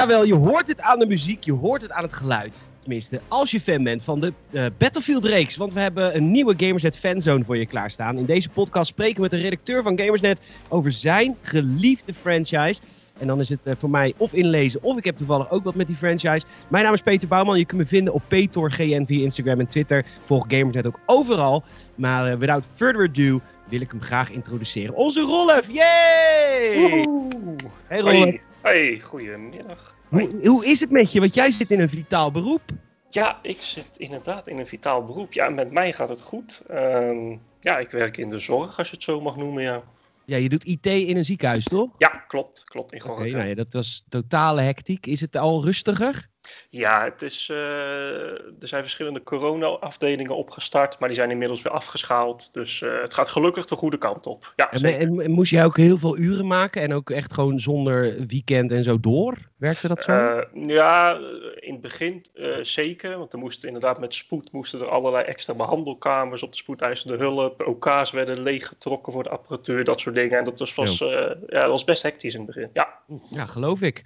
Jawel, je hoort het aan de muziek, je hoort het aan het geluid. Tenminste, als je fan bent van de uh, Battlefield-reeks. Want we hebben een nieuwe Gamersnet fanzone voor je klaarstaan. In deze podcast spreken we met de redacteur van Gamersnet over zijn geliefde franchise. En dan is het uh, voor mij of inlezen, of ik heb toevallig ook wat met die franchise. Mijn naam is Peter Bouwman. Je kunt me vinden op PetorGN via Instagram en Twitter. Volg Gamersnet ook overal. Maar uh, without further ado wil ik hem graag introduceren. Onze Rolf, yay! Hey Rolf. Hey, goedemiddag. Hoe, hoe is het met je? Want jij zit in een vitaal beroep. Ja, ik zit inderdaad in een vitaal beroep. Ja, met mij gaat het goed. Uh, ja, ik werk in de zorg, als je het zo mag noemen, ja. Ja, je doet IT in een ziekenhuis, toch? Ja, klopt. Klopt, in Oké, nou ja, dat was totale hectiek. Is het al rustiger? Ja, het is, uh, er zijn verschillende corona-afdelingen opgestart, maar die zijn inmiddels weer afgeschaald. Dus uh, het gaat gelukkig de goede kant op. Ja, en, en, moest jij ook heel veel uren maken en ook echt gewoon zonder weekend en zo door? Werkte dat zo? Uh, ja, in het begin zeker. Want er moesten inderdaad met spoed moesten er allerlei extra behandelkamers op de spoedeisende hulp. OK's werden leeggetrokken voor de apparatuur, dat soort dingen. En dat was, was, ja, dat was best hectisch in het begin. Ja, ja geloof ik.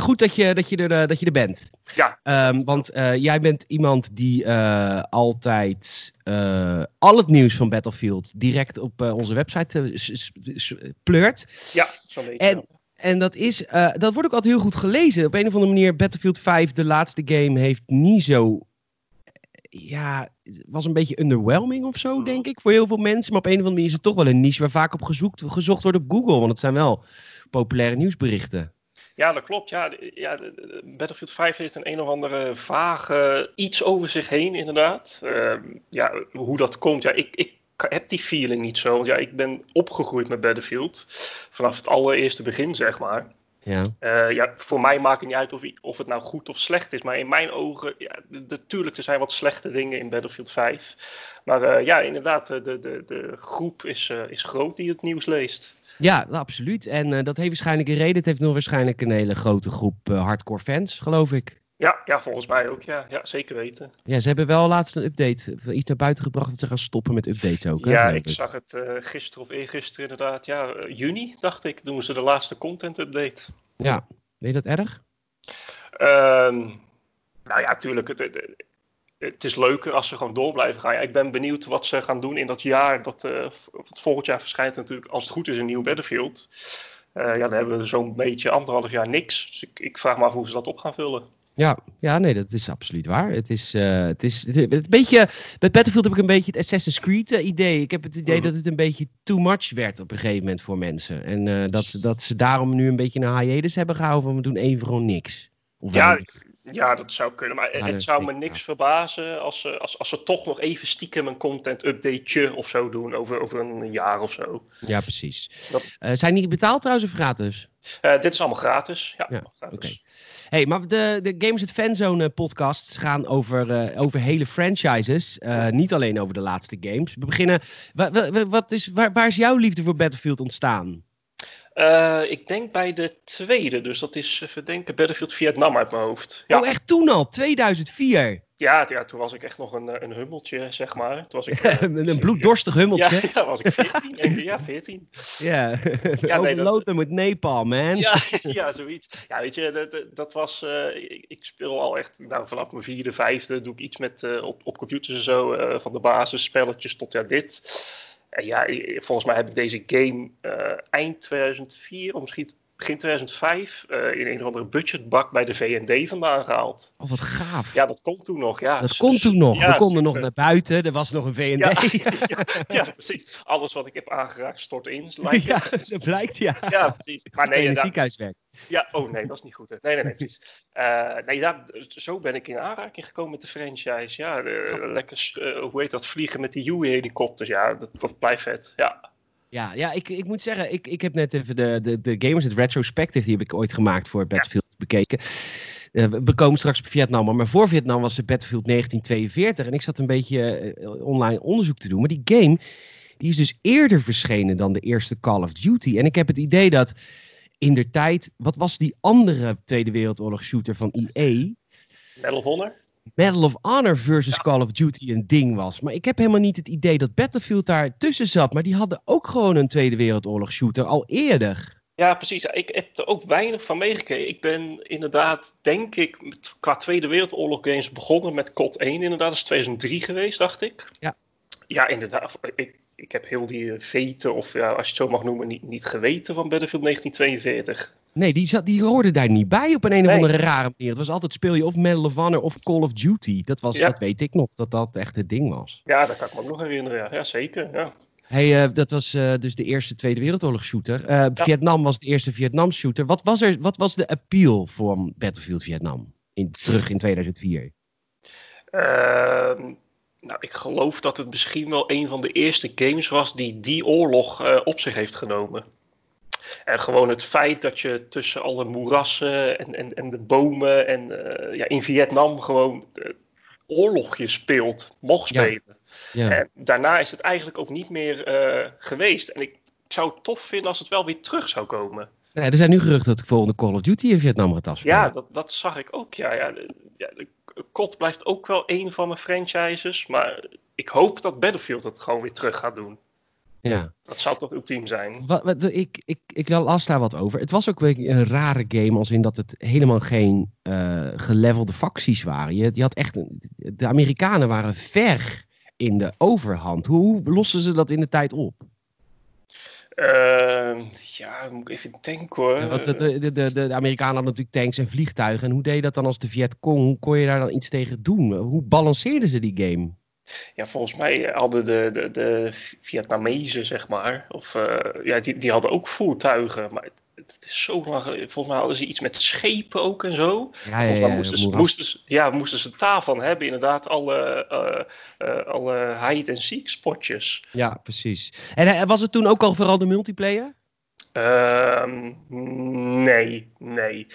goed dat je, dat, je er, dat je er bent. Ja. Um, want jij bent iemand die altijd uh, al het nieuws van Battlefield direct op onze website pleurt. Ja, zo'n beetje. En, en dat, is, dat wordt ook altijd heel goed gelezen. Op een of andere manier, Battlefield 5, de laatste game, heeft niet zo ja, was een beetje underwhelming of zo, denk ik, voor heel veel mensen. Maar op een of andere manier is het toch wel een niche waar vaak op gezocht, wordt op Google. Want het zijn wel populaire nieuwsberichten. Ja, dat klopt. Ja, ja, Battlefield 5 heeft een een of andere vage iets over zich heen, inderdaad. Uh, ja, hoe dat komt, ja, ik, ik heb die feeling niet zo. Want ja, ik ben opgegroeid met Battlefield. Vanaf het allereerste begin, zeg maar. Ja. Uh, ja, voor mij maakt het niet uit of, of het nou goed of slecht is. Maar in mijn ogen, ja, natuurlijk, er zijn wat slechte dingen in Battlefield 5. Maar uh, ja, inderdaad, de, de, de groep is, uh, is groot die het nieuws leest. Ja, absoluut. En dat heeft waarschijnlijk een reden. Het heeft nog waarschijnlijk een hele grote groep hardcore fans, geloof ik. Ja, ja, volgens mij ook. Ja, ja, zeker weten. Ja, ze hebben wel laatst een update, iets naar buiten gebracht dat ze gaan stoppen met updates ook. Hè, ja, ik zag het uh, gisteren of eergisteren inderdaad. Ja, juni dacht ik, doen ze de laatste content update. Ja, weet je dat erg? Um, nou ja, tuurlijk. Het, het, het is leuker als ze gewoon door blijven gaan. Ja, ik ben benieuwd wat ze gaan doen in dat jaar. Dat, uh, volgend jaar verschijnt natuurlijk, als het goed is, een nieuw Battlefield. Ja, dan hebben we zo'n beetje anderhalf jaar niks. Dus ik, ik, vraag me af hoe ze dat op gaan vullen. Ja, ja, nee, dat is absoluut waar. Het is, uh, het is een beetje. Met Battlefield heb ik een beetje het Assassin's Creed idee. Ik heb het idee mm. dat het een beetje too much werd op een gegeven moment voor mensen. En uh, dat, dat ze daarom nu een beetje een hiatus hebben gehouden van we doen even gewoon niks. Of ja, ja, dat zou kunnen. Maar het, het zou me niks verbazen als ze, als, als ze toch nog even stiekem een content updateje of zo doen over, over een jaar of zo. Ja, precies. Dat... Zijn die betaald trouwens of gratis? Dit is allemaal gratis. Ja, ja gratis. Okay. Hey, maar de, de Games at Fanzone podcasts gaan over, uh, over hele franchises. niet alleen over de laatste games. We beginnen. Wat is, waar, waar is jouw liefde voor Battlefield ontstaan? Uh, ik denk bij de tweede, dus dat is even denken, Battlefield Vietnam uit mijn hoofd. Ja. Oh, echt toen al? 2004? Ja, ja, toen was ik echt nog een, een hummeltje, zeg maar. Toen was ik, uh, een bloeddorstig hummeltje. Ja, ja was ik 14. ja, 14. Ja, ja nee, dat... met napalm, man. Ja, ja, zoiets. Ja, weet je, dat, dat was... Uh, ik, ik, speel al echt, nou, vanaf mijn vierde, vijfde doe ik iets met, op, op computers en zo. van de basisspelletjes tot ja, dit ja, volgens mij heb ik deze game eind 2004 of misschien begin 2005 uh, in een of andere budgetbak bij de VND vandaan gehaald. Oh, wat gaaf. Ja, dat kon toen nog. Ja. Dat kon toen nog. Ja, We konden nog naar buiten. Er was nog een VND. Ja, ja, ja, precies. Alles wat ik heb aangeraakt stort in. Lijkt ja, dat blijkt, ja. Ja, precies. Maar nee, in het ziekenhuis werkt. Ja, oh nee, dat is niet goed. Hè. Nee, nee, nee, precies. Uh, nee, ja, zo ben ik in aanraking gekomen met de franchise. Ja, de, lekker, uh, hoe heet dat, vliegen met die Huey-helikopters. Ja, dat, dat blijft vet. Ja. Ja, ja ik, ik moet zeggen, ik, ik heb net even de, de, de Gamers het Retrospective, die heb ik ooit gemaakt voor Battlefield ja. bekeken. Uh, we komen straks op Vietnam, maar voor Vietnam was het Battlefield 1942. En ik zat een beetje uh, online onderzoek te doen. Maar die game, die is dus eerder verschenen dan de eerste Call of Duty. En ik heb het idee dat in de tijd, wat was die andere Tweede Wereldoorlog shooter van EA? Medal of Honor? Medal of Honor versus ja. Call of Duty een ding was. Maar ik heb helemaal niet het idee dat Battlefield daar tussen zat. Maar die hadden ook gewoon een Tweede Wereldoorlog shooter al eerder. Ja, precies. Ik heb er ook weinig van meegekregen. Ik ben inderdaad, denk ik, qua Tweede Wereldoorlog games begonnen met COD 1 inderdaad. Dat is 2003 geweest, dacht ik. Ja. Ja, inderdaad. Ik, ik heb heel die veten, of ja, als je het zo mag noemen, niet, niet geweten van Battlefield 1942. Nee, die, zat, die hoorde daar niet bij op een, een of andere rare manier. Het was altijd speel je of Medal of Honor of Call of Duty. Dat, was, dat weet ik nog, dat dat echt het ding was. Ja, dat kan ik me ook nog herinneren. Ja, ja zeker. Ja. Hey, uh, dat was uh, dus de eerste Tweede Wereldoorlog shooter. Uh, ja. Vietnam was de eerste Vietnam shooter. Wat was, er, wat was de appeal voor Battlefield Vietnam in, terug in 2004? Ehm, nou, ik geloof dat het misschien wel een van de eerste games was die die oorlog op zich heeft genomen. En gewoon het feit dat je tussen alle moerassen en, en, en de bomen en ja, in Vietnam gewoon oorlogje speelt, mocht spelen. Ja. Ja. En daarna is het eigenlijk ook niet meer uh, geweest. En ik, ik zou het tof vinden als het wel weer terug zou komen. Er zijn nu geruchten dat de volgende Call of Duty in Vietnam gaat afspelen. Ja, dat, dat zag ik ook. Ja, ja, ja, COD blijft ook wel een van mijn franchises. Maar ik hoop dat Battlefield het gewoon weer terug gaat doen. Ja. Dat zou toch ultiem zijn. Wat, wat, ik, ik, ik las daar wat over. Het was ook een rare game, als in dat het helemaal geen uh, gelevelde facties waren. Je, je had echt een, de Amerikanen waren ver in de overhand. Hoe lossen ze dat in de tijd op? Uh, ja, moet ik even denken hoor. Ja, want de, de, de, de, Amerikanen hadden natuurlijk tanks en vliegtuigen. En hoe deed je dat dan als de Vietcong? Hoe kon je daar dan iets tegen doen? Hoe balanceerden ze die game? Ja, volgens mij hadden de, de, de Vietnamezen, zeg maar, of, uh, ja, die, die hadden ook voertuigen. Maar het is zo lang Volgens mij hadden ze iets met schepen ook en zo. Ja, volgens mij ja, moesten, ze, moesten, ze, ja, moesten ze daarvan hebben, inderdaad, alle, uh, uh, alle hide and seek spotjes. Ja, precies. En was het toen ook al vooral de multiplayer? Uh, nee, nee.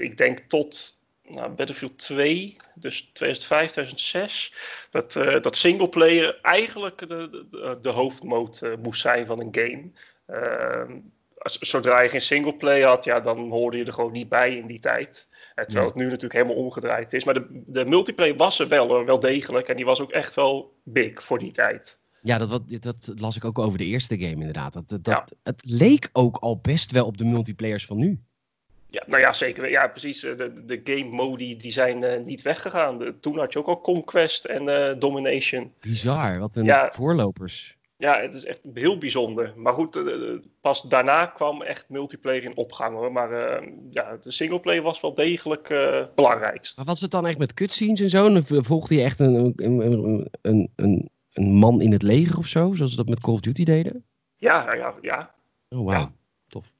ik denk tot nou, Battlefield 2, dus 2005, 2006, dat, uh, dat singleplayer eigenlijk de, de, de hoofdmoot uh, moest zijn van een game. Uh, als, zodra je geen singleplayer had, ja, dan hoorde je er gewoon niet bij in die tijd. En terwijl het nu natuurlijk helemaal omgedraaid is. Maar de, de multiplayer was er wel, wel degelijk. En die was ook echt wel big voor die tijd. Ja, dat, wat, dat las ik ook over de eerste game inderdaad. Dat, dat, ja. Het leek ook al best wel op de multiplayers van nu. Ja, nou ja, zeker. Ja, precies. De, de game modi die zijn uh, niet weggegaan. De, toen had je ook al Conquest en uh, Domination. Bizar, wat een ja, voorlopers. Ja, het is echt heel bijzonder. Maar goed, uh, pas daarna kwam echt multiplayer in opgang hoor. Maar ja, de singleplayer was wel degelijk belangrijkst. Maar was het dan echt met cutscenes en zo? En volgde je echt een, een, een, een, een man in het leger of zo? Zoals ze dat met Call of Duty deden? Ja, ja, ja. Oh, wow. Ja. Tof.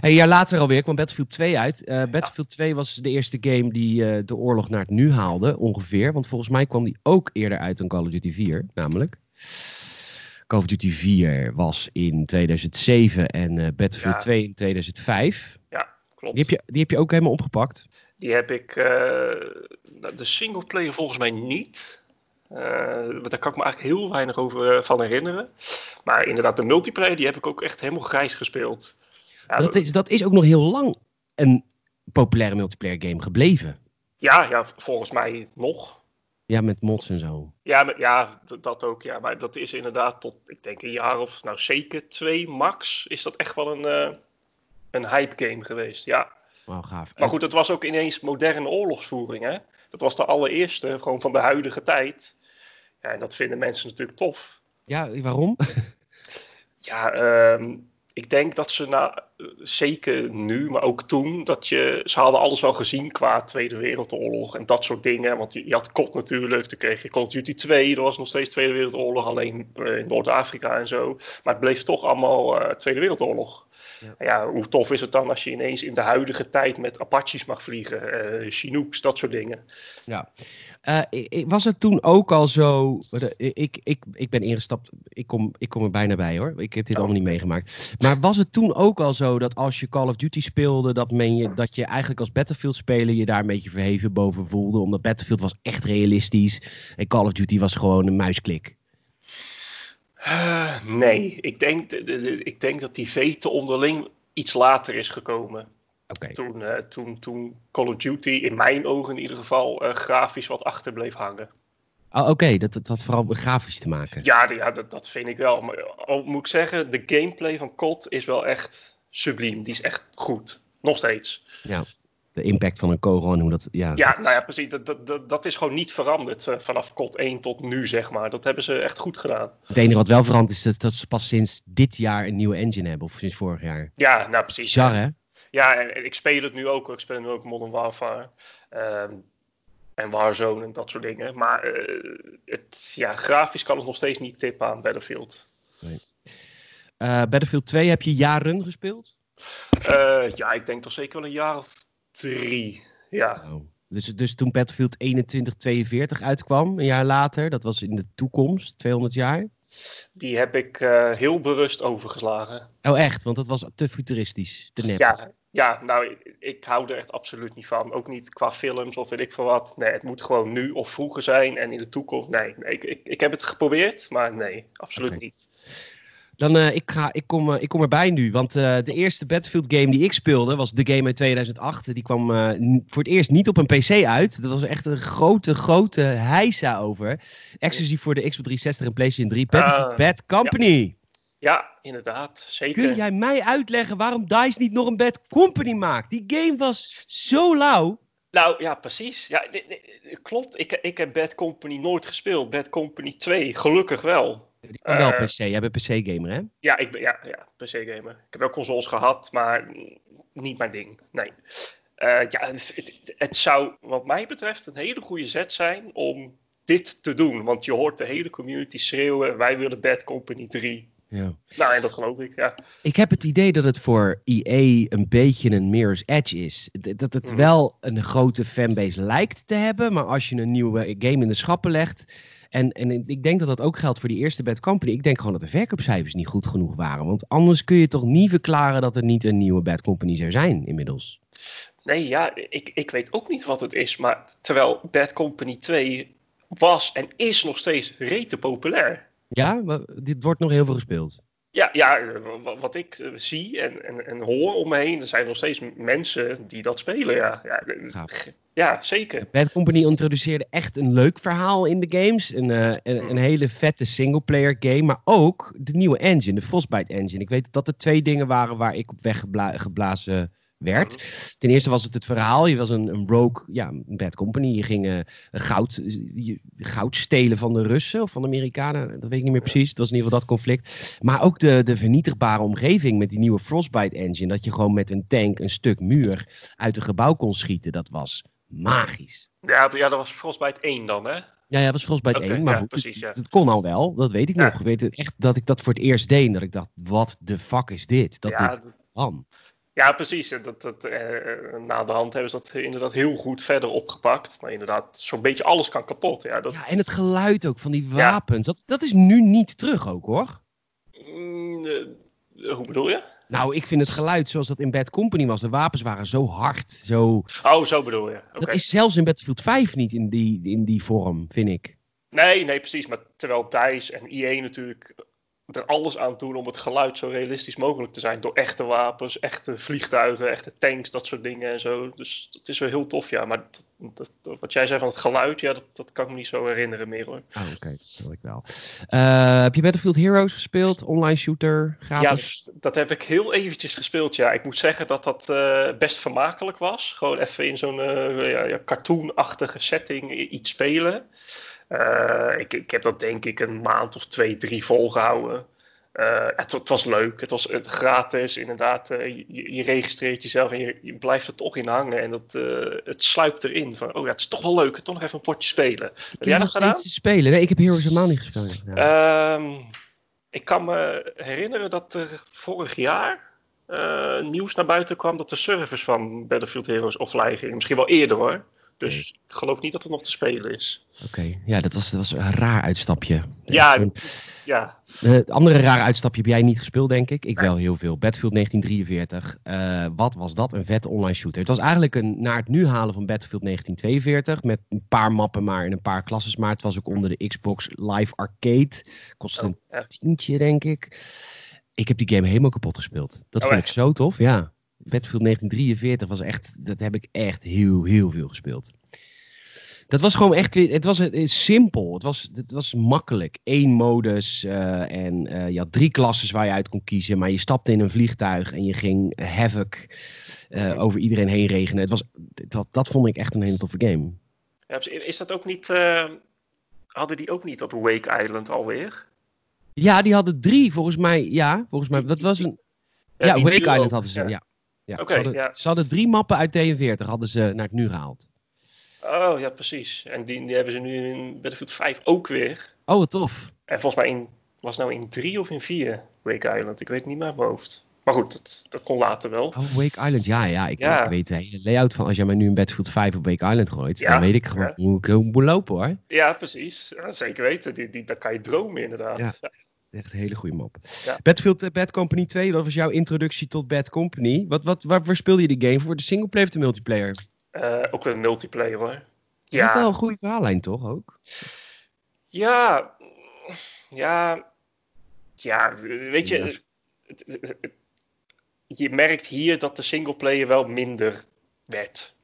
Een jaar later alweer kwam Battlefield 2 uit. Uh, Battlefield ja. 2 was de eerste game die uh, de oorlog naar het nu haalde, ongeveer. Want volgens mij kwam die ook eerder uit dan Call of Duty 4, namelijk. Call of Duty 4 was in 2007 en uh, Battlefield ja. 2 in 2005. Ja, klopt. Die heb je, die heb je ook helemaal opgepakt? Die heb ik, de singleplayer volgens mij niet. Uh, daar kan ik me eigenlijk heel weinig over van herinneren. Maar inderdaad, de multiplayer, die heb ik ook echt helemaal grijs gespeeld. Ja, dat, is, dat is ook nog heel lang een populaire multiplayer game gebleven. Ja, ja volgens mij nog. Ja, met mods en zo. Ja, met, ja, dat ook. Ja. Maar dat is inderdaad tot, ik denk een jaar of, nou zeker twee max, is dat echt wel een, uh, een hype game geweest. Ja. Wow, gaaf. Maar goed, het was ook ineens moderne oorlogsvoering, hè. Dat was de allereerste, gewoon van de huidige tijd. Ja, en dat vinden mensen natuurlijk tof. Ja, waarom? ja, um, ik denk dat ze, nou, zeker nu, maar ook toen, dat je, ze hadden alles wel gezien qua Tweede Wereldoorlog en dat soort dingen. Want je, je had COD natuurlijk, toen kreeg je Call of Duty 2, dat was nog steeds Tweede Wereldoorlog, alleen in Noord-Afrika en zo. Maar het bleef toch allemaal uh, Tweede Wereldoorlog. Ja. ja. hoe tof is het dan als je ineens in de huidige tijd met Apaches mag vliegen, uh, Chinooks, dat soort dingen. Ja. Uh, was het toen ook al zo, ik, ik, ik ben ingestapt, ik kom, ik kom er bijna bij hoor, ik heb dit oh. allemaal niet meegemaakt. Maar was het toen ook al zo dat als je Call of Duty speelde, dat, men je, dat je eigenlijk als Battlefield speler je daar een beetje verheven boven voelde? Omdat Battlefield was echt realistisch en Call of Duty was gewoon een muisklik. Uh, nee, ik denk, de, de, ik denk dat die vete onderling iets later is gekomen. Okay. Toen, uh, toen, toen Call of Duty, in mijn ogen in ieder geval, uh, grafisch wat achter bleef hangen. Oh, Oké, okay. dat, dat had vooral met grafisch te maken. Ja, ja dat, dat vind ik wel. Maar al moet ik zeggen, de gameplay van COD is wel echt subliem. Die is echt goed. Nog steeds. Ja, de impact van een Koron, hoe dat... Ja, Ja, dat is- nou ja, precies. Dat, dat, dat, dat is gewoon niet veranderd eh, vanaf COD 1 tot nu, zeg maar. Dat hebben ze echt goed gedaan. Het enige wat wel veranderd is dat, dat ze pas sinds dit jaar een nieuwe engine hebben. Of sinds vorig jaar. Ja, nou precies. Bizar, hè? Ja, en, en ik speel het nu ook. Ik speel nu ook Modern Warfare. ehm, en Warzone en dat soort dingen. Maar eh, het, ja, grafisch kan het nog steeds niet tippen aan Battlefield. Eh, Battlefield 2 heb je jaren gespeeld? Eh, ja, ik denk toch zeker wel een jaar of drie. Ja, Oh. Dus, dus toen Battlefield 2142 uitkwam, een jaar later, dat was in de toekomst, 200 jaar. die heb ik eh, heel bewust overgeslagen. Oh echt, want dat was te futuristisch, te nep. Ja, ja nou, ik, ik hou er echt absoluut niet van. Ook niet qua films of weet ik veel wat. Nee, het moet gewoon nu of vroeger zijn en in de toekomst. Nee, nee ik, ik, ik heb het geprobeerd, maar nee, absoluut niet. Dan, eh, ik, ga, ik, kom, eh, ik kom erbij nu, want eh, de eerste Battlefield game die ik speelde was de game uit 2008. Die kwam voor het eerst niet op een PC uit. Dat was echt een grote, grote heisa over. Exclusief voor de Xbox 360 en PlayStation 3. Battlefield Ah, Bad Company. Ja, inderdaad, zeker. Kun jij mij uitleggen waarom DICE niet nog een Bad Company maakt? Die game was zo lauw. Nou ja, precies. Ja, klopt. Ik, ik heb Bad Company nooit gespeeld. Bad Company 2, gelukkig wel. Die kan wel Eh, PC. Jij bent PC-gamer, hè? Ja, ik ben ja, ja, PC-gamer. Ik heb wel consoles gehad, maar niet mijn ding. Nee. Eh, ja, het, het- zou, wat mij betreft, een hele goede zet zijn om dit te doen. Want je hoort de hele community schreeuwen: wij willen Bad Company 3. Ja. Nou, en dat geloof ik, ja. Ik heb het idee dat het voor EA een beetje een Mirror's Edge is. Dat het Mhm. wel een grote fanbase lijkt te hebben, maar als je een nieuwe game in de schappen legt. En, en ik denk dat dat ook geldt voor die eerste Bad Company. Ik denk gewoon dat de verkoopcijfers niet goed genoeg waren. Want anders kun je toch niet verklaren dat er niet een nieuwe Bad Company zou zijn inmiddels. Nee, ja, ik, ik weet ook niet wat het is. Maar terwijl Bad Company 2 was en is nog steeds rete populair. Ja, wa- dit wordt nog heel veel gespeeld. Ja, ja wa- wat ik eh, zie en, en, en hoor om me heen, er zijn nog steeds mensen die dat spelen. Ja, ja, ja zeker. Bad Company introduceerde echt een leuk verhaal in de games. Een, eh, een, een hele vette singleplayer game. Maar ook de nieuwe engine, de Frostbite engine. Ik weet dat er twee dingen waren waar ik op weggeblazen werd. Ten eerste was het het verhaal. Je was een, een rogue, ja, een bad company. Je ging eh, goud, je- goud stelen van de Russen of van de Amerikanen. Dat weet ik niet meer precies. Het was in ieder geval dat conflict. Maar ook de, de vernietigbare omgeving met die nieuwe Frostbite engine. Dat je gewoon met een tank een stuk muur uit een gebouw kon schieten. Dat was magisch. Ja, ja, dat was Frostbite 1 dan, hè? Ja, ja, dat was Frostbite Oké, 1. Maar ja, goed, precies, het, ja. het kon al wel. Dat weet ik Ja. nog. Ik weet echt dat ik dat voor het eerst deed. en Dat ik dacht, wat de fuck is dit? Dat ja, dit kan. Ja, precies. Dat, dat, eh, na de hand hebben ze dat inderdaad heel goed verder opgepakt. Maar inderdaad, zo'n beetje alles kan kapot. Ja, dat, Ja, en het geluid ook van die Ja. wapens. Dat, dat is nu niet terug ook hoor. Mm, eh, hoe bedoel je? Nou, ik vind het geluid zoals dat in Bad Company was. De wapens waren zo hard. Zo... Oh, zo bedoel je. Dat is zelfs in Battlefield 5 niet in die, in die vorm, vind ik. Nee, nee, precies. Maar terwijl DICE en EA natuurlijk er alles aan doen om het geluid zo realistisch mogelijk te zijn. Door echte wapens, echte vliegtuigen, echte tanks, dat soort dingen en zo. Dus het is wel heel tof, ja. Maar dat, dat- wat jij zei van het geluid, ja, dat, dat kan ik me niet zo herinneren meer hoor. Oh, oké. Dat wil ik wel. Eh, heb je Battlefield Heroes gespeeld? Online shooter? Ja, Gratis? dat heb ik heel eventjes gespeeld, ja. Ik moet zeggen dat dat eh, best vermakelijk was. Gewoon even in zo'n eh, ja, ja, cartoonachtige setting iets spelen. Eh, ik, ik heb dat denk ik een maand of twee, drie volgehouden. Eh, het, het was leuk, het was gratis, inderdaad. eh, je, je registreert jezelf en je, je blijft er toch in hangen. En dat, het sluipt erin van, oh ja, het is toch wel leuk, toch nog even een potje spelen. Heb jij nog gedaan? te spelen. Nee, ik heb Heroes helemaal niet gespeeld. Ehm, ik kan me herinneren dat er vorig jaar nieuws naar buiten kwam dat de servers van Battlefield Heroes offline gingen. Misschien wel eerder hoor. Dus ik geloof niet dat het nog te spelen is. Oké, ja, dat was, dat was een raar uitstapje. Ja, Ja, Eh, Het andere rare uitstapje heb jij niet gespeeld, denk ik. Ik wel heel veel. Battlefield 1943. Eh, wat was dat? Een vette online shooter. Het was eigenlijk een naar het nu halen van Battlefield 1942. Met een paar mappen maar en een paar klasses. Maar het was ook onder de Xbox Live Arcade. Kostte een ja. tientje, denk ik. Ik heb die game helemaal kapot gespeeld. Dat Oh, vond ik zo tof, ja. Battlefield 1943 was echt, dat heb ik echt heel, heel veel gespeeld. Dat was gewoon echt, het was simpel. Het was, het was makkelijk. Eén modus uh, en uh, je had drie klassen waar je uit kon kiezen. Maar je stapte in een vliegtuig en je ging havoc uh, over iedereen heen regenen. Het was, dat, dat vond ik echt een hele toffe game. Ja, is dat ook niet, hadden die ook niet dat Wake Island alweer? Ja, die hadden drie volgens mij. Ja, volgens mij. Dat was een. Ja, ja Wake Island hadden ze. Ja. ja. Ja. Okay, ze, hadden, ja. ze hadden drie mappen uit D42 hadden ze naar het nu gehaald. Oh ja, precies. En die, die hebben ze nu in Battlefield 5 ook weer. Oh, wat tof. En volgens mij in, was het nou in 3 of in 4 Wake Island? Ik weet het niet meer uit mijn hoofd. Maar goed, dat, dat kon later wel. Oh, Wake Island, ja, ja. Ik, ja. ik weet de hele layout van als jij mij nu in Battlefield 5 op Wake Island gooit, ja, dan weet ik gewoon ja. hoe ik moet lopen hoor. Ja, precies. Zeker weten. Die, die, daar kan je dromen inderdaad. Ja. Echt een hele goede map. Battlefield uh, Bad Company 2, dat was jouw introductie tot Bad Company. Wat, wat, waarvoor speelde je die game? Voor de singleplayer of de multiplayer? Uh, ook weer multiplayer hoor. Ja. Dat is wel een goede verhaallijn, toch ook? Ja, ja, ja, weet je, je merkt hier dat de singleplayer wel minder werd.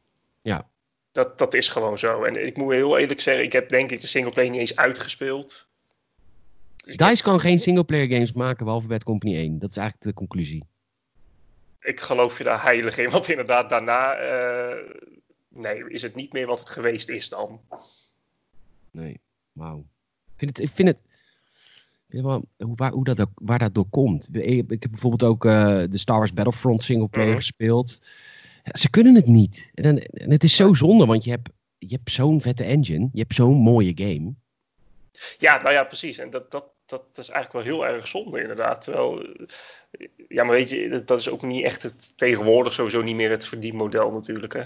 Ja. Dat, dat is gewoon zo. En ik moet heel eerlijk zeggen, ik heb denk ik de singleplayer niet eens uitgespeeld. Dus DICE kan geen singleplayer games maken behalve Bad Company 1. Dat is eigenlijk de conclusie. Ik geloof je daar heilig in, want inderdaad daarna... Uh nee, is het niet meer wat het geweest is dan. Nee, wauw. Ik vind het, ik vind het hoe, waar, hoe dat, waar dat door komt. Ik heb bijvoorbeeld ook uh, de Star Wars Battlefront singleplayer mm. gespeeld. Ze kunnen het niet. En, en, het is zo zonde, want je hebt, je hebt zo'n vette engine. Je hebt zo'n mooie game. Ja, nou ja, precies. En dat, dat, dat is eigenlijk wel heel erg zonde, inderdaad. Terwijl, ja, maar weet je, dat is ook niet echt het tegenwoordig sowieso niet meer het verdienmodel natuurlijk, hè.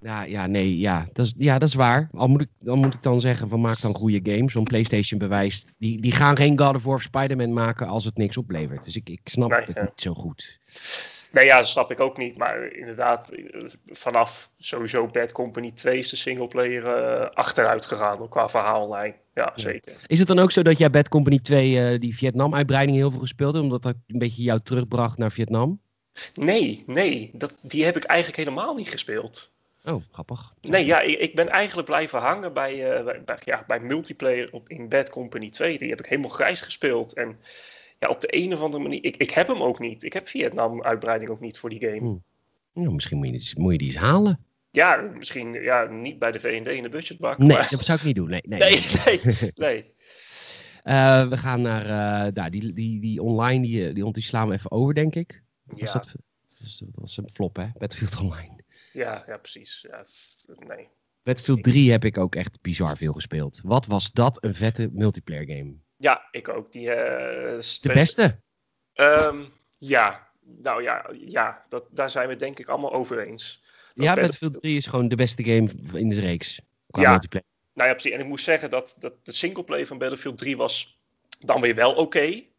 Ja, ja, nee, ja. Dat is, ja, dat is waar. Al moet ik, dan moet ik dan zeggen, van maak dan goede games. Want PlayStation bewijst, die, die gaan geen God of War of Spider-Man maken als het niks oplevert. Dus ik, ik snap nee, het ja. niet zo goed. Nee, ja, dat snap ik ook niet. Maar inderdaad, vanaf sowieso Bad Company 2 is de singleplayer uh, achteruit gegaan qua verhaallijn. Ja, zeker. Is het dan ook zo dat jij Bad Company 2 uh, die Vietnam-uitbreiding heel veel gespeeld hebt, omdat dat een beetje jou terugbracht naar Vietnam? Nee, nee, dat, die heb ik eigenlijk helemaal niet gespeeld. Oh, grappig. Nee, ja, ik, ik ben eigenlijk blijven hangen bij, uh, bij, ja, bij multiplayer op, in Bad Company 2. Die heb ik helemaal grijs gespeeld. En ja, op de een of andere manier... Ik, ik heb hem ook niet. Ik heb Vietnam-uitbreiding ook niet voor die game. Hmm. Nou, misschien moet je, moet je die eens halen. Ja, misschien ja, niet bij de V&D in de budgetbak. Nee, maar... dat zou ik niet doen. Nee, nee, nee. nee, nee. Uh, we gaan naar uh, nou, die, die, die online, die, die, die slaan we even over, denk ik. Was ja. dat, dat was een flop, hè? Battlefield Online. Ja, ja precies. Ja, nee. Battlefield 3 heb ik ook echt bizar veel gespeeld. Wat was dat een vette multiplayer game? Ja, ik ook. Die, uh, de beste? Um, ja, nou ja, ja dat, daar zijn we het denk ik allemaal over eens. Dat ja, Battlefield... Battlefield 3 is gewoon de beste game in de reeks. Qua ja, multiplayer. Nou ja, precies. En ik moet zeggen dat, dat de singleplayer van Battlefield 3 was dan weer wel oké. Okay.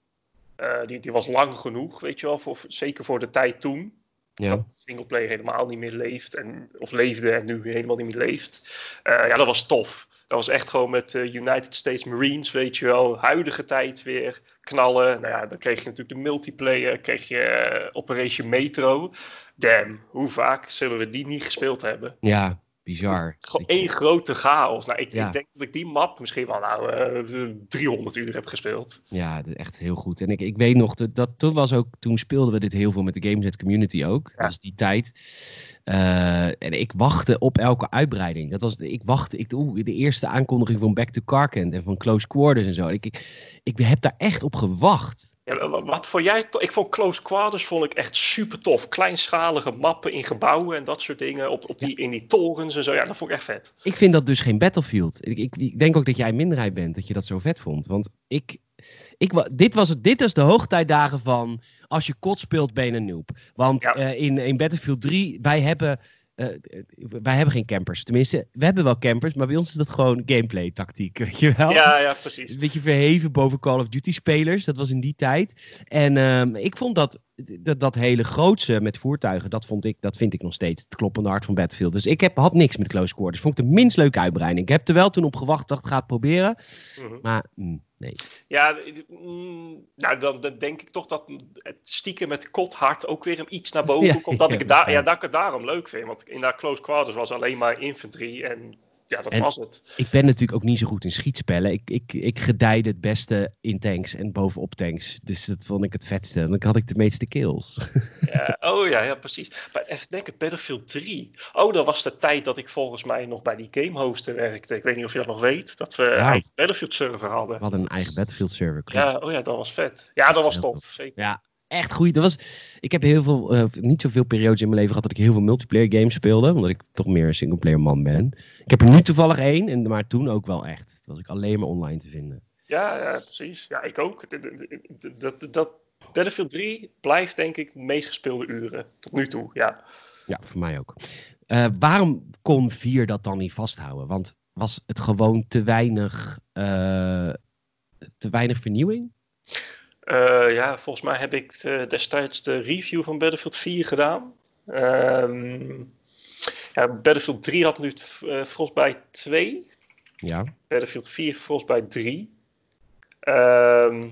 Uh, die, die was lang genoeg, weet je wel, voor, zeker voor de tijd toen. Ja. Dat singleplayer helemaal niet meer leeft. En, of leefde en nu helemaal niet meer leeft. Uh, ja, dat was tof. Dat was echt gewoon met uh, United States Marines, weet je wel. Huidige tijd weer knallen. Nou ja, dan kreeg je natuurlijk de multiplayer. Kreeg je uh, Operation Metro. Damn, hoe vaak zullen we die niet gespeeld hebben? Ja, bizar. Gewoon één grote chaos. Nou, ik, ja. ik, denk dat ik die map misschien wel nou, uh, 300 uur heb gespeeld. Ja, echt heel goed. En ik, ik weet nog, dat, dat toen was ook, toen speelden we dit heel veel met de Gameset community ook. Ja. Dus die tijd. Uh, en ik wachtte op elke uitbreiding. Dat was, ik wachtte, ik, oe, de eerste aankondiging van Back to Carkent en van Close Quarters en zo. Ik, ik, ik heb daar echt op gewacht. Ja, wat vond jij? Ik vond Close Quarters vond ik echt super tof. Kleinschalige mappen in gebouwen en dat soort dingen. Op, op die, in die torens en zo. Ja, dat vond ik echt vet. Ik vind dat dus geen Battlefield. Ik, ik, ik denk ook dat jij minderheid bent dat je dat zo vet vond. Want ik, ik, dit, was het, dit was de hoogtijdagen van als je kot speelt ben je een noob. Want ja. uh, in, in Battlefield 3, wij hebben, uh, wij hebben geen campers. Tenminste, we hebben wel campers, maar bij ons is dat gewoon gameplay tactiek, weet je wel? Ja, ja, precies. Een beetje verheven boven Call of Duty spelers, dat was in die tijd. En um, ik vond dat, dat, dat hele grootse met voertuigen, dat, vond ik, dat vind ik nog steeds het kloppende hart van Battlefield. Dus ik heb, had niks met Close Quarters. Vond ik de minst leuke uitbreiding. Ik heb er wel toen op gewacht, dacht, ga het proberen. Mm -hmm. Maar... Mm, Nee. Ja, mm, nou dan, dan, denk ik toch dat het stiekem met Kothart ook weer een iets naar boven ja, komt. Dat, ja, ik daar, ja, dat ik het daarom leuk vind. Want in dat Close Quarters was alleen maar infantry. En ja, dat En- was het. Ik ben natuurlijk ook niet zo goed in schietspellen. Ik, ik, ik gedijde het beste in tanks en bovenop tanks. Dus dat vond ik het vetste. En dan had ik de meeste kills. Ja, oh ja, ja, precies. Maar even denken, Battlefield 3. Oh, dat was de tijd dat ik volgens mij nog bij die game hoster werkte. Ik weet niet of je dat nog weet. Dat we een eigen Battlefield server hadden. We hadden een eigen Battlefield server. klopt. Ja, oh ja, dat was vet. Ja, dat was tof. Zeker. Ja, echt goed. Dat was, ik heb heel veel, eh, niet zoveel periodes in mijn leven gehad dat ik heel veel multiplayer games speelde. Omdat ik toch meer een singleplayer man ben. Ik heb er nu toevallig één, en, maar toen ook wel echt. Toen was ik alleen maar online te vinden. Ja, ja, precies. Ja, ik ook. D- d- d- Dat, dat, Battlefield 3 blijft denk ik de meest gespeelde uren. Tot nu toe, ja. Ja, voor mij ook. Eh, waarom kon 4 dat dan niet vasthouden? Want was het gewoon te weinig, eh, te weinig vernieuwing? Eh, ja, volgens mij heb ik eh, destijds de review van Battlefield 4 gedaan. Ehm, ja, Battlefield 3 had nu uh, Frostbite 2. Ja. Battlefield 4 Frostbite 3. Ehm,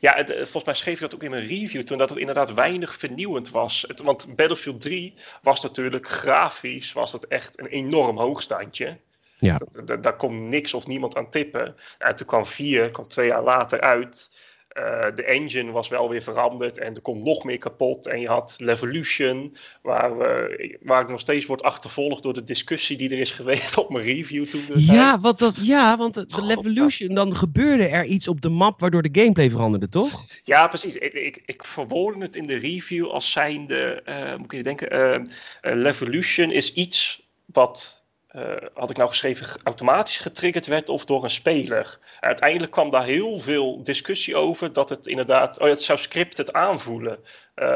ja, het, volgens mij schreef je dat ook in mijn review toen, dat het inderdaad weinig vernieuwend was. Het, want Battlefield 3 was natuurlijk grafisch, was het echt een enorm hoogstandje. Ja. Dat- dat- daar kon niks of niemand aan tippen. En toen kwam 4, kwam twee jaar later uit. Eh, de engine was wel weer veranderd en er kon nog meer kapot. En je had Levolution, waar, we, waar ik nog steeds word achtervolgd door de discussie die er is geweest op mijn review toen. Ja, want dat, ja, want de God, Levolution, dan gebeurde er iets op de map waardoor de gameplay veranderde, toch? Ja, precies. Ik, ik, ik verwoordde het in de review als zijnde, eh moet ik even denken, eh, Levolution is iets wat, eh, had ik nou geschreven, automatisch getriggerd werd of door een speler. Uiteindelijk kwam daar heel veel discussie over dat het inderdaad, oh ja, het zou scripted aanvoelen. Eh,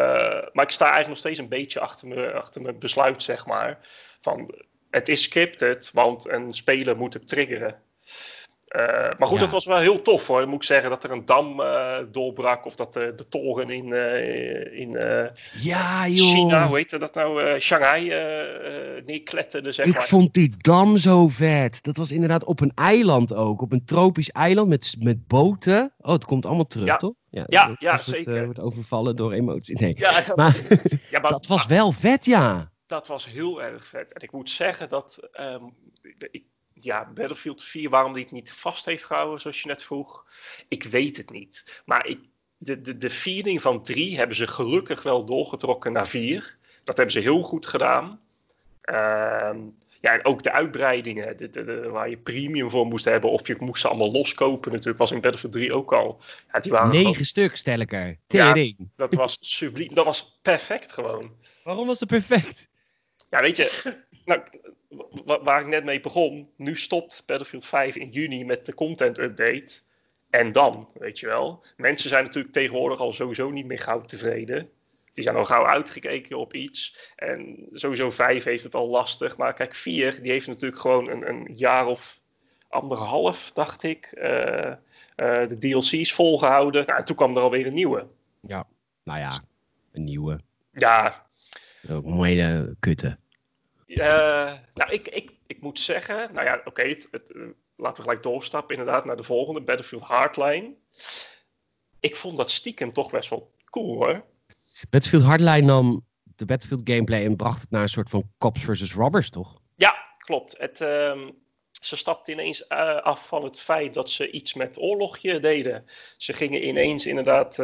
maar ik sta eigenlijk nog steeds een beetje achter mijn, achter mijn besluit, zeg maar. Van, het is scripted, want een speler moet het triggeren. Eh, maar goed, Ja. dat was wel heel tof hoor. Moet ik zeggen dat er een dam eh, doorbrak of dat de, de toren in, eh, in eh, Ja, China, hoe heet dat nou, eh, Shanghai eh, eh, neerkletterde, zeg Ik maar. vond die dam zo vet. Dat was inderdaad op een eiland ook. Op een tropisch eiland met, met boten. Oh, het komt allemaal terug, Ja. toch? Ja, ja, wordt, zeker. eh, wordt overvallen door emotie. Nee. Ja, ja, Maar ja, maar dat was wel vet, ja. dat was heel erg vet. En ik moet zeggen dat ehm, ik, ja, Battlefield 4, waarom die het niet vast heeft gehouden, zoals je net vroeg, ik weet het niet. Maar ik, de, de, de feeling van 3 hebben ze gelukkig wel doorgetrokken naar 4. Dat hebben ze heel goed gedaan. Ehm, ja, en ook de uitbreidingen, de, de, de- waar je premium voor moest hebben, of je moest ze allemaal loskopen natuurlijk, was in Battlefield 3 ook al. Ja, die waren gewoon- Negen stuk, stel ik er. Ja. Dat was subliem, dat was perfect gewoon. Waarom was het perfect? Ja, weet je, nou, waar ik net mee begon, nu stopt Battlefield 5 in juni met de content update. En dan, weet je wel. Mensen zijn natuurlijk tegenwoordig al sowieso niet meer gauw tevreden. Die zijn al gauw uitgekeken op iets. En sowieso 5 heeft het al lastig. Maar kijk, 4, die heeft natuurlijk gewoon een, een jaar of anderhalf, dacht ik, eh, eh, de DLC's volgehouden. Nou, en toen kwam er alweer een nieuwe. Ja, nou ja, een nieuwe. Ja, Ook een hele kutte. Eh, nou, ik, ik, ik moet zeggen, nou ja, oké, eh, laten we gelijk doorstappen inderdaad naar de volgende, Battlefield Hardline. Ik vond dat stiekem toch best wel cool hoor. Battlefield Hardline nam de Battlefield gameplay en bracht het naar een soort van cops versus robbers, toch? Ja, klopt. Het, ehm, ze stapten ineens eh, af van het feit dat ze iets met oorlogje deden. Ze gingen ineens inderdaad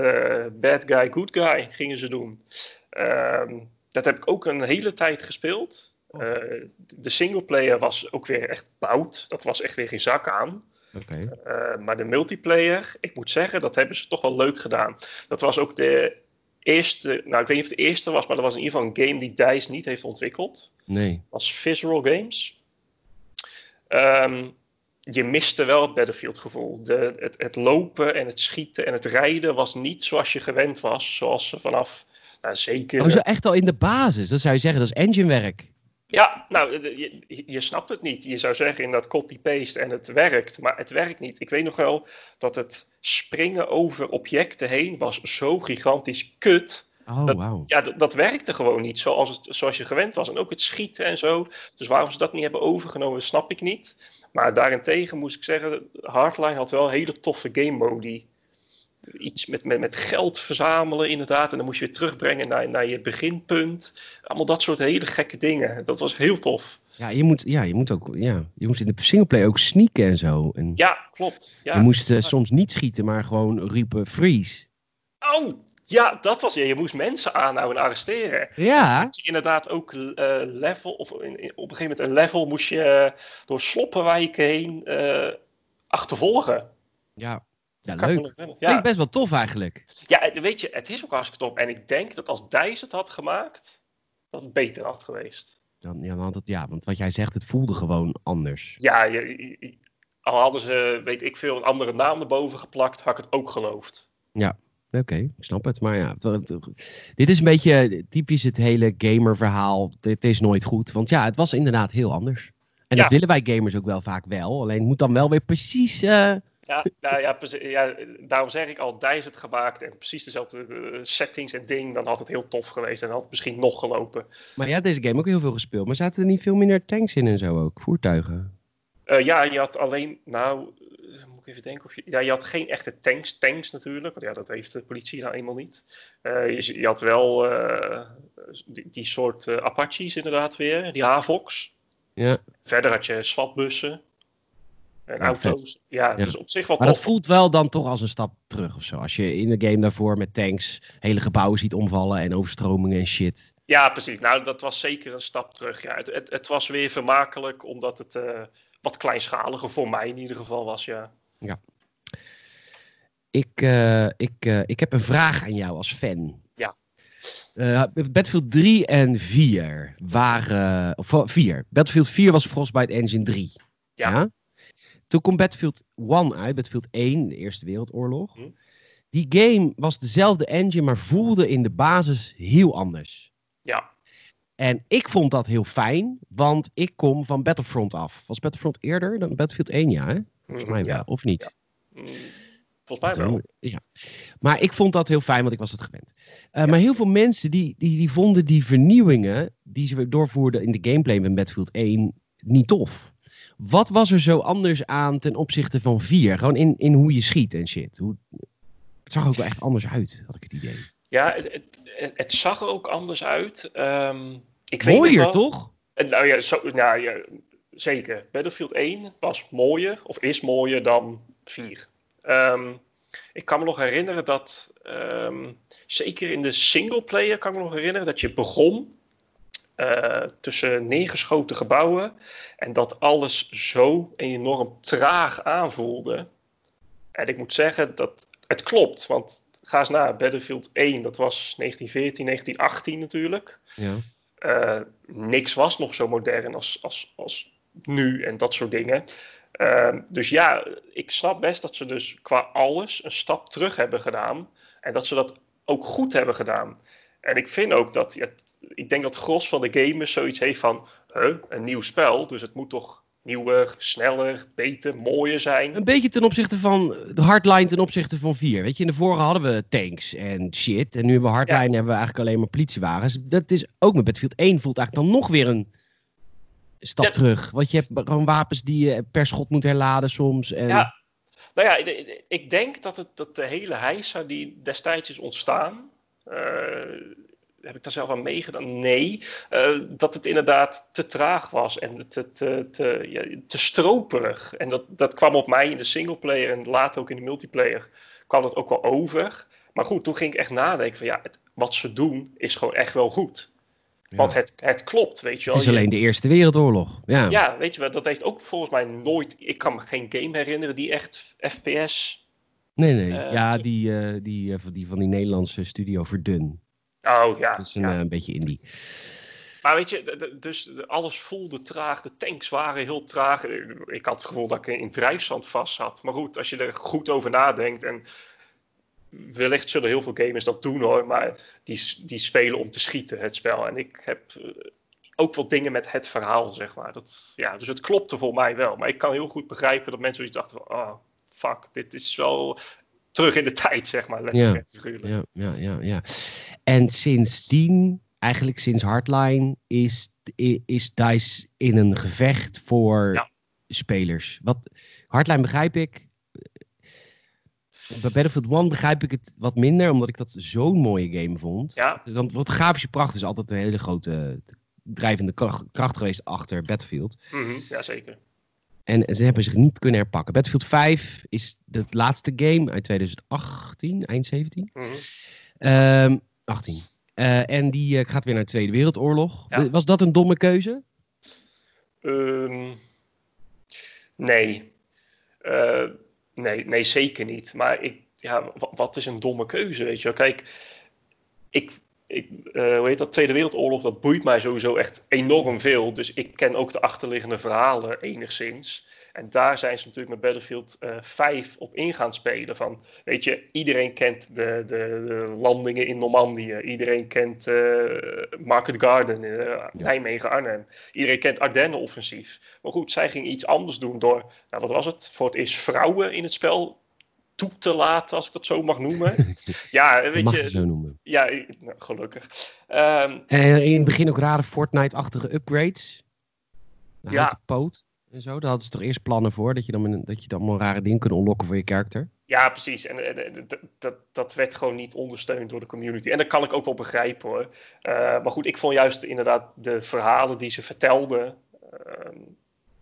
bad guy, good guy gingen ze doen. Ehm, dat heb ik ook een hele tijd gespeeld. Eh, de singleplayer was ook weer echt bout. Dat was echt weer geen zak aan. Uh, maar de multiplayer, ik moet zeggen, dat hebben ze toch wel leuk gedaan. Dat was ook de eerste, nou ik weet niet of het de eerste was, maar dat was in ieder geval een game die DICE niet heeft ontwikkeld. Nee. Dat was Visceral Games. Ehm, je miste wel het Battlefield gevoel. De, het, het lopen en het schieten en het rijden was niet zoals je gewend was. Zoals ze vanaf, nou zeker... Oh, zo echt al in de basis. Dat zou je zeggen, dat is enginewerk. Ja, nou, je, je snapt het niet. Je zou zeggen in dat copy-paste en het werkt, maar het werkt niet. Ik weet nog wel dat het springen over objecten heen was zo gigantisch kut. Oh, Dat- wauw. Ja, dat, dat werkte gewoon niet zoals, het, zoals je gewend was. En ook het schieten en zo. Dus waarom ze dat niet hebben overgenomen, snap ik niet. Maar daarentegen moest ik zeggen, Hardline had wel hele toffe game modi. Iets met, met, met geld verzamelen, inderdaad. En dan moest je weer terugbrengen naar, naar je beginpunt. Allemaal dat soort hele gekke dingen. Dat was heel tof. Ja, je moet, ja, je moet ook, ja, je moest in de singleplay ook sneaken en zo. En Ja, klopt. Ja. je moest eh, soms niet schieten, maar gewoon riepen freeze. Oh, ja, dat was ja. Je moest mensen aanhouden en arresteren. Ja, Moest je inderdaad ook eh, level, of in- in- op een gegeven moment een level moest je eh, door sloppenwijken heen achtervolgen. ja. Ja Kan leuk. Ja, best wel tof eigenlijk. ja, weet je, het is ook hartstikke top. En ik denk dat als Dijs het had gemaakt, dat het beter had geweest. Dan, ja, want het, ja, want wat jij zegt, het voelde gewoon anders. Ja, je, al hadden ze, weet ik veel, een andere naam erboven geplakt, had ik het ook geloofd. Oké, ik snap het. Maar ja, dit is een beetje typisch het hele gamer-verhaal. Het is nooit goed. Want ja, het was inderdaad heel anders. En Ja. dat willen wij gamers ook wel vaak wel. Alleen het moet dan wel weer precies. eh, Ja, nou ja, ja, daarom zeg ik al, het gemaakt en precies dezelfde eh, settings en ding, dan had het heel tof geweest en dan had het misschien nog gelopen. Maar ja, deze game ook heel veel gespeeld. Maar zaten er niet veel minder tanks in en zo ook? Voertuigen. Eh, ja, je had alleen, nou, eh, moet ik even denken of je, ja, je had geen echte tanks, tanks natuurlijk, want ja, dat heeft de politie nou eenmaal niet. Je, je had wel die, die soort Apaches inderdaad weer, die Havocs. Ja. Verder had je swapbussen en Ja, auto's. Ja, Ja. dus op zich wel Maar dat voelt wel dan toch als een stap terug of zo. Als je in de game daarvoor met tanks hele gebouwen ziet omvallen en overstromingen en shit. Ja, precies. Nou, dat was zeker een stap terug. Ja, het, het, het was weer vermakelijk, omdat het eh, wat kleinschaliger voor mij in ieder geval was, ja. Ik, eh, ik, eh, ik heb een vraag aan jou als fan. Ja. Eh, Battlefield 3 en 4 waren. Of eh, 4. Battlefield 4 was Frostbite Engine 3. Ja. Toen kwam Battlefield 1 uit, Battlefield 1, de Eerste Wereldoorlog. Hm. Die game was dezelfde engine, maar voelde in de basis heel anders. Ja, En ik vond dat heel fijn, want ik kom van Battlefront af. Was Battlefront eerder dan Battlefield 1, ja? Hè? Volgens mij wel, ja. of niet? Mm, volgens mij wel. Ja. Maar ik vond dat heel fijn, want ik was het gewend. Eh, Maar heel veel mensen die, die, die vonden die vernieuwingen die ze doorvoerden in de gameplay met Battlefield 1 niet tof. Wat was er zo anders aan ten opzichte van 4? Gewoon in, in hoe je schiet en shit. Hoe, het zag ook wel echt anders uit, had ik het idee. Ja, het, het, het- zag er ook anders uit. Ehm, ik weet Mooier, wel- toch? Nou ja, zo, nou ja, zeker. Battlefield 1 was mooier, of is mooier dan 4. Ehm, ik kan me nog herinneren dat, ehm, zeker in de singleplayer kan ik me nog herinneren dat je begon eh, tussen neergeschoten gebouwen en dat alles zo enorm traag aanvoelde. En ik moet zeggen dat het klopt, want ga eens na, Battlefield 1, dat was 1914, 1918 natuurlijk. Ja. Eh, niks was nog zo modern als, als, als nu en dat soort dingen. Eh, dus ja, ik snap best dat ze dus qua alles een stap terug hebben gedaan. En dat ze dat ook goed hebben gedaan. En ik vind ook dat, ja, ik denk dat gros van de gamers zoiets heeft van, huh, een nieuw spel, dus het moet toch nieuwer, sneller, beter, mooier zijn. Een beetje ten opzichte van de hardline ten opzichte van 4. Weet je, in de vorige hadden we tanks en shit. En nu hebben we hardline hebben we eigenlijk alleen maar politiewagens. Dat is ook met Battlefield 1 voelt eigenlijk dan nog weer een stap Ja. terug. Want je hebt gewoon wapens die je per schot moet herladen soms. En... Ja, nou ja, ik- denk dat, het, dat de hele heisa die destijds is ontstaan, heb ik daar zelf aan meegedaan? Nee, eh, dat het inderdaad te traag was en te, te, te, ja, te stroperig. En dat, dat kwam op mij in de singleplayer en later ook in de multiplayer kwam dat ook wel over. Maar goed, toen ging ik echt nadenken van ja, het, wat ze doen is gewoon echt wel goed. Ja. Want het, het klopt, weet je het wel. is alleen de Eerste Wereldoorlog. Ja. Ja, weet je wel, dat heeft ook volgens mij nooit. Ik kan me geen game herinneren die echt FPS. Nee, nee. Eh, ja, die, eh, die, eh, van die van die Nederlandse studio Verdun. Oh ja. Dat is een, ja. een beetje indie. Maar weet je, dus alles voelde traag. De tanks waren heel traag. Ik had het gevoel dat ik in drijfzand vast zat. Maar goed, als je er goed over nadenkt. En wellicht zullen heel veel gamers dat doen hoor. Maar die, die spelen om te schieten, het spel. En ik heb ook wel dingen met het verhaal, zeg maar. Dat, ja, dus het klopte voor mij wel. Maar ik kan heel goed begrijpen dat mensen zoiets dachten van... Oh, fuck, dit is wel terug in de tijd, zeg maar. Letterlijk Ja. figuurlijk. Ja, ja, ja, ja. En sindsdien, eigenlijk sinds Hardline, is, is DICE in een gevecht voor Ja. spelers. Wat, Hardline begrijp ik. Bij Battlefield 1 begrijp ik het wat minder, omdat ik dat zo'n mooie game vond. Ja, Want wat grafische pracht is altijd een hele grote drijvende kracht, kracht geweest achter Battlefield. mhm, ja zeker. En ze hebben zich niet kunnen herpakken. Battlefield 5 is de laatste game uit 2018, eind 17. Mhm. Ehm 18. Eh, en die eh, gaat weer naar de Tweede Wereldoorlog. Ja. Was dat een domme keuze? Ehm, nee. Eh, nee. Nee, zeker niet. Maar ik, ja, wa- wat is een domme keuze, weet je wel? Kijk, ik, ik eh, hoe heet dat, Tweede Wereldoorlog, dat boeit mij sowieso echt enorm veel. Dus ik ken ook de achterliggende verhalen enigszins. En daar zijn ze natuurlijk met Battlefield eh 5 op in gaan spelen. Van, weet je, iedereen kent de, de, de landingen in Normandië. Iedereen kent eh, Market Garden, Nijmegen, Arnhem. Iedereen kent Ardennen-offensief. Maar goed, zij ging iets anders doen door, nou wat was het, voor het eerst vrouwen in het spel toe te laten, als ik dat zo mag noemen. ja, weet Mag je, zo noemen. ja, nou, gelukkig. Ehm, En in het begin ook rare Fortnite-achtige upgrades. De Ja. poot en zo. Daar hadden ze toch eerst plannen voor. Dat je dan, met een- dat je dan allemaal rare dingen kunt unlocken voor je karakter. ja, precies. En, en- en dat, dat, dat werd gewoon niet ondersteund door de community. En dat kan ik ook wel begrijpen hoor. Eh, maar goed, ik vond juist inderdaad de verhalen die ze vertelden. ehm,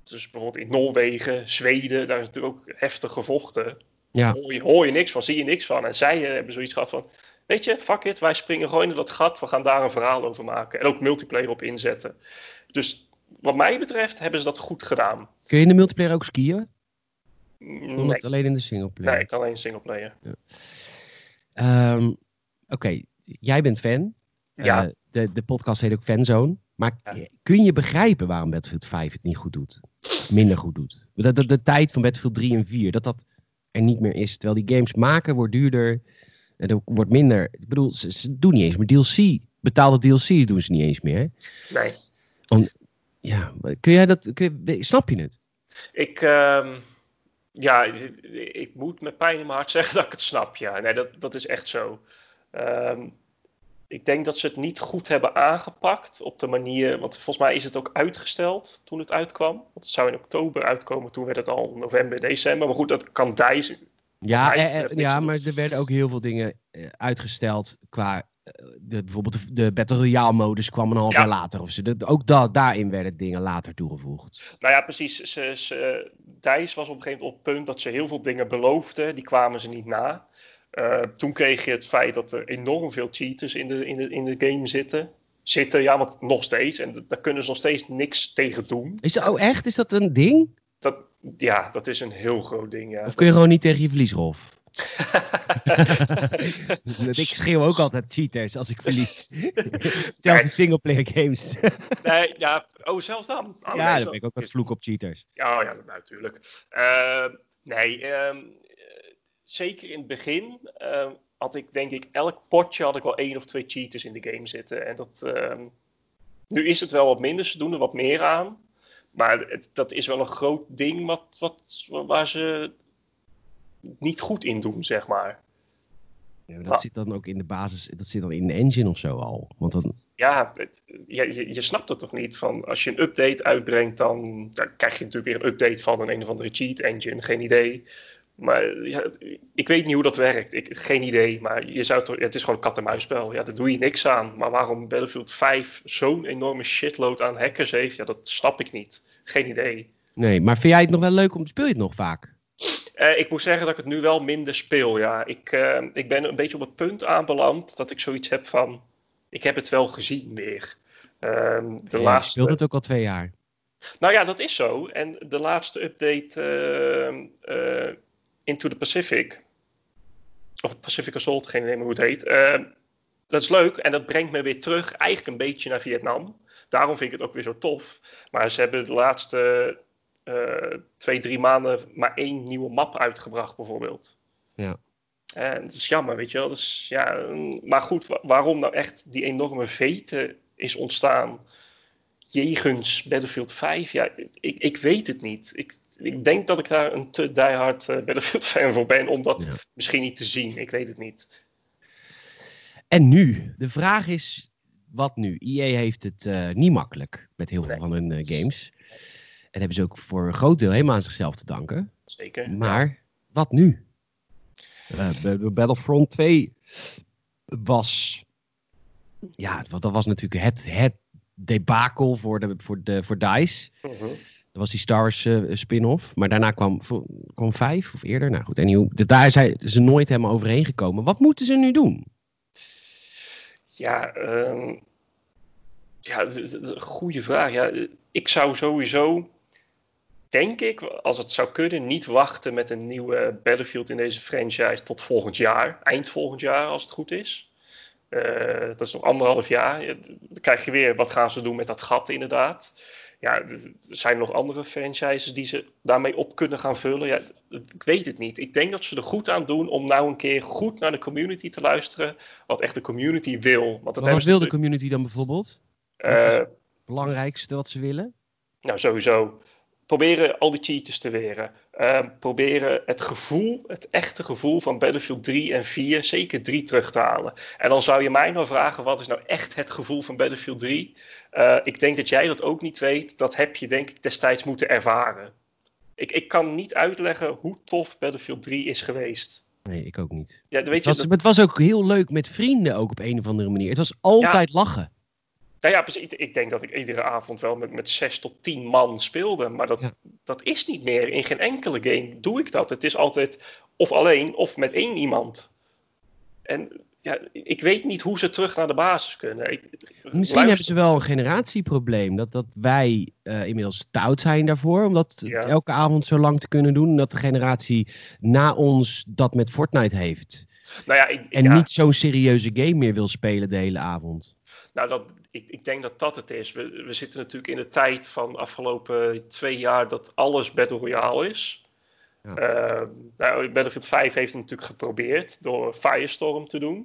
dus bijvoorbeeld in Noorwegen, Zweden, daar is natuurlijk ook heftig gevochten. Ja. Hoor, je, hoor je niks van, zie je niks van. En zij eh, hebben zoiets gehad van, weet je, fuck it, wij springen gewoon in dat gat. We gaan daar een verhaal over maken. En ook multiplayer op inzetten. Dus wat mij betreft hebben ze dat goed gedaan. Kun je in de multiplayer ook skiën? Of Nee, het alleen in de singleplayer? nee ik alleen singleplayer. Ehm, Oké, jij bent fan. Ja. Eh, de, de podcast heet ook Fanzone. Maar Ja. kun je begrijpen waarom Battlefield 5 het niet goed doet? Minder goed doet? De, de, de tijd van Battlefield 3 en 4, dat dat er niet meer is. Terwijl die games maken wordt duurder. En er wordt minder. Ik bedoel, ze, ze doen niet eens meer DLC. Betaalde DLC doen ze niet eens meer. Nee. Ja, kun jij dat. Kun je- snap je het? Ik, ehm, ja, ik, ik moet met pijn in mijn hart zeggen dat ik het snap. Ja, nee, dat, dat is echt zo. Ehm, ik denk dat ze het niet goed hebben aangepakt op de manier. Want volgens mij is het ook uitgesteld toen het uitkwam. Want het zou in oktober uitkomen, toen werd het al november, december. Maar goed, dat kan Dijs. Ja, eh, eh, ja maar er werden ook heel veel dingen eh, uitgesteld qua. de, bijvoorbeeld de, Battle Royale modus kwam een half Ja. jaar later of zo. Dat, ook da, daarin werden dingen later toegevoegd. Nou ja, precies. Ze, ze, Dijs was op een gegeven moment op het punt dat ze heel veel dingen beloofden. Die kwamen ze niet na. Eh, toen kreeg je het feit dat er enorm veel cheaters in de, in de, in de game zitten. Zitten, ja, want nog steeds. En daar kunnen ze nog steeds niks tegen doen. Is dat, oh, echt? Is dat een ding? Dat, ja, dat is een heel groot ding. Ja. Of kun je gewoon niet tegen je verlies, Rolf? ik schreeuw ook altijd cheaters als ik verlies. Zelfs in singleplayer games. nee, ja, oh, zelfs dan. Oh, nee, ja, dan ben ik ook wat vloek op cheaters. Ja, ja, natuurlijk. Eh, nee, ehm, eh, zeker in het begin ehm, had ik denk ik elk potje had ik wel één of twee cheaters in de game zitten. En dat, ehm, nu is het wel wat minder, ze doen er wat meer aan. Maar het, dat is wel een groot ding wat, wat, waar ze niet goed in doen, zeg maar. Ja, maar dat Ah. zit dan ook in de basis, dat zit dan in de engine of zo al. Want dan, Ja, het, ja, je, je snapt het toch niet? Van als je een update uitbrengt, dan, dan krijg je natuurlijk weer een update van een, een of andere cheat engine. Geen idee. Maar ja, ik weet niet hoe dat werkt. Ik, geen idee. Maar je zou toch, het is gewoon een kat-en-muisspel. Ja, daar doe je niks aan. Maar waarom Battlefield 5 zo'n enorme shitload aan hackers heeft, ja, dat snap ik niet. Geen idee. nee, maar vind jij het nog wel leuk om je het nog vaak? Eh, ik moet zeggen dat ik het nu wel minder speel. Ja. Ik, eh, ik ben een beetje op het punt aanbeland dat ik zoiets heb van. Ik heb het wel gezien weer. Ehm, de Ja, Je laatste. speelt het ook al twee jaar. Nou ja, dat is zo. En de laatste update eh, eh, Into the Pacific, of Pacific Assault, geen idee meer hoe het heet. eh, dat is leuk en dat brengt me weer terug, eigenlijk een beetje naar Vietnam. Daarom vind ik het ook weer zo tof. Maar ze hebben de laatste eh, twee, drie maanden maar één nieuwe map uitgebracht, bijvoorbeeld. Ja. En het is jammer, weet je wel. Dus, ja, mm, maar goed, wa- waarom nou echt die enorme vete is ontstaan jegens Battlefield 5? Ja, ik, ik weet het niet. Ik, ik denk dat ik daar een te diehard eh, Battlefield fan voor ben om dat Ja. misschien niet te zien. Ik weet het niet. En nu? De vraag is, wat nu? EA heeft het eh, niet makkelijk met heel veel Nee. van hun eh, games. En hebben ze ook voor een groot deel helemaal aan zichzelf te danken. Zeker. Maar, wat nu? Uh, Battlefront 2 was. Ja, dat was natuurlijk het, het debakel voor, de, voor, de, voor DICE. -huh. Dat was die Star Wars uh, spin-off. Maar daarna kwam, kwam 5 of eerder. Nou goed, en daar zijn ze nooit helemaal overheen gekomen. Wat moeten ze nu doen? Ja, um, ja, goede vraag. Ja, ik zou sowieso, denk ik, als het zou kunnen, niet wachten met een nieuwe Battlefield in deze franchise tot volgend jaar. Eind volgend jaar, als het goed is. Uh, dat is nog anderhalf jaar. Dan krijg je weer, wat gaan ze doen met dat gat inderdaad. Ja, er zijn nog andere franchises die ze daarmee op kunnen gaan vullen. Ja, ik weet het niet. Ik denk dat ze er goed aan doen om nou een keer goed naar de community te luisteren. Wat echt de community wil. Want dat wat wil de community dan bijvoorbeeld? Uh, het belangrijkste wat ze willen? Nou, sowieso. Proberen al die cheaters te weren. Uh, proberen het gevoel, het echte gevoel van Battlefield 3 en 4, zeker 3 terug te halen. En dan zou je mij nou vragen, wat is nou echt het gevoel van Battlefield 3? Uh, ik denk dat jij dat ook niet weet. Dat heb je denk ik destijds moeten ervaren. Ik, ik kan niet uitleggen hoe tof Battlefield 3 is geweest. Nee, ik ook niet. Ja, weet het, was, je, dat... het was ook heel leuk met vrienden ook op een of andere manier. Het was altijd ja. lachen. Nou ja, precies. Ik denk dat ik iedere avond wel met, met zes tot tien man speelde. Maar dat, dat is niet meer. In geen enkele game doe ik dat. Het is altijd of alleen of met één iemand. En ja, ik weet niet hoe ze terug naar de basis kunnen. Ik, Misschien luister... hebben ze wel een generatieprobleem. Dat, dat wij uh, inmiddels stout zijn daarvoor. Om dat ja. elke avond zo lang te kunnen doen. En dat de generatie na ons dat met Fortnite heeft. Nou ja, ik, en ja. niet zo'n serieuze game meer wil spelen de hele avond. Nou, dat, ik, ik denk dat dat het is. We, we zitten natuurlijk in de tijd van de afgelopen twee jaar dat alles Battle Royale is. Ja. Uh, nou, Battlefield 5 heeft het natuurlijk geprobeerd door Firestorm te doen.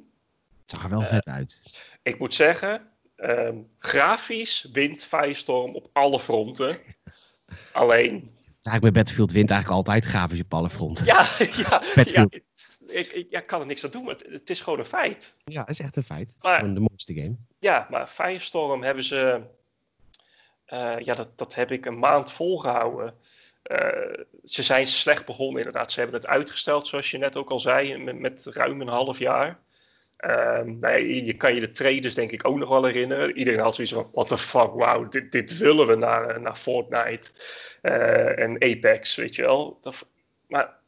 Het zag er wel uh, vet uit. Ik moet zeggen, uh, grafisch wint Firestorm op alle fronten. Alleen. Eigenlijk met Battlefield wint eigenlijk altijd grafisch op alle fronten. Ja, ja, ja ik, ik ja, kan er niks aan doen. Het, het is gewoon een feit. Ja, het is echt een feit. Maar, het is gewoon de mooiste game. Ja, maar Firestorm hebben ze. Uh, ja, dat, dat heb ik een maand volgehouden. Uh, ze zijn slecht begonnen, inderdaad. Ze hebben het uitgesteld, zoals je net ook al zei, met, met ruim een half jaar. Uh, nou ja, je kan je de traders denk ik ook nog wel herinneren. Iedereen had zoiets van, what the fuck, wow, dit, dit willen we naar, naar Fortnite uh, en Apex, weet je wel. Dat, maar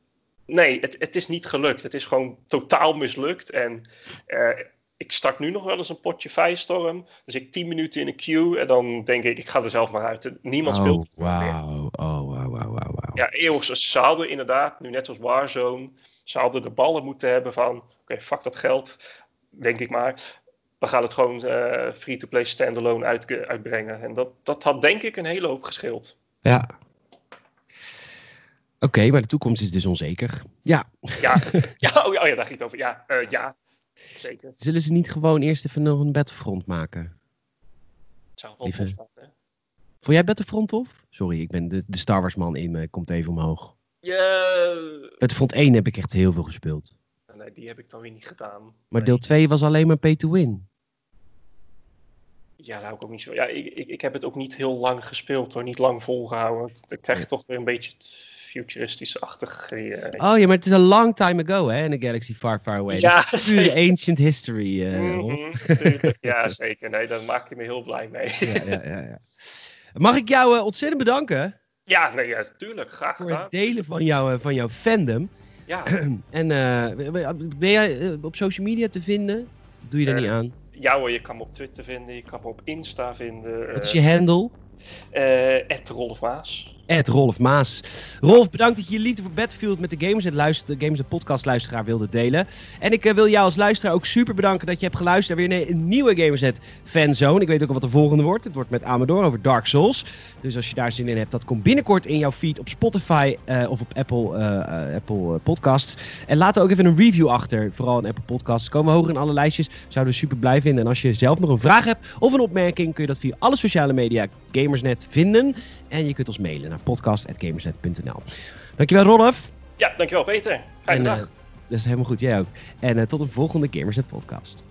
nee, het, het is niet gelukt. Het is gewoon totaal mislukt. En uh, ik start nu nog wel eens een potje Firestorm. Dus ik 10 minuten in een queue en dan denk ik, ik ga er zelf maar uit. Niemand oh, speelt meer. Oh, wow, wow, wow, wow. Ja, eeuwig. Ze hadden inderdaad, nu net als Warzone, ze hadden de ballen moeten hebben van, oké, okay, fuck dat geld, denk ik maar. We gaan het gewoon uh, free-to-play standalone uit, uitbrengen. En dat, dat had denk ik een hele hoop gescheeld. Ja, okay, maar de toekomst is dus onzeker. Ja. Ja, ja, oh, ja, oh ja daar ging het over. Ja, uh, ja, zeker. Zullen ze niet gewoon eerst even nog een Battlefront maken? Het zou wel zijn, hè? Vond jij Battlefront tof? Sorry, ik ben de, de Star Wars man in me. Komt even omhoog. Ja. Battlefront 1 heb ik echt heel veel gespeeld. Nee, die heb ik dan weer niet gedaan. Maar deel 2 was alleen maar pay to win. Ja, daar hou ik ook niet zo. Ja, ik, ik, ik heb het ook niet heel lang gespeeld hoor. Niet lang volgehouden. Dan krijg je toch weer een beetje futuristisch-achtig. Uh, oh ja, maar het is een long time ago, hè? In a galaxy far, far away. Ja, zeker. ancient history. Uh, mm -hmm, ja, zeker. Nee, daar maak je me heel blij mee. ja, ja, ja, ja. Mag ik jou uh, ontzettend bedanken? Ja, nee, ja, tuurlijk. Graag voor gedaan. het delen van, jou, van jouw fandom. Ja. en ben jij op social media te vinden? Doe je er niet aan? Ja hoor, je kan me op Twitter vinden, je kan me op Insta vinden. Wat is je handle? Uh, Rolf Maas. Ed Rolf Maas. Rolf, bedankt dat je je liefde voor Battlefield met de Gamers en luister, en Podcast luisteraar wilde delen. En ik uh, wil jou als luisteraar ook super bedanken dat je hebt geluisterd naar weer een nieuwe Gamersnet fanzone. Ik weet ook al wat de volgende wordt. Het wordt met Amador over Dark Souls. Dus als je daar zin in hebt, dat komt binnenkort in jouw feed op Spotify uh, of op Apple, Apple Podcasts. En laat er ook even een review achter, vooral in Apple Podcasts. Komen we hoger in alle lijstjes, zouden we super blij vinden. En als je zelf nog een vraag hebt of een opmerking, kun je dat via alle sociale media Gamersnet vinden. En je kunt ons mailen naar podcast.gamersnet.nl. Dankjewel Rolf. Ja, dankjewel Peter. Fijne en, dag. Uh, dat is helemaal goed, jij ook. En uh, tot een volgende Gamersnet podcast.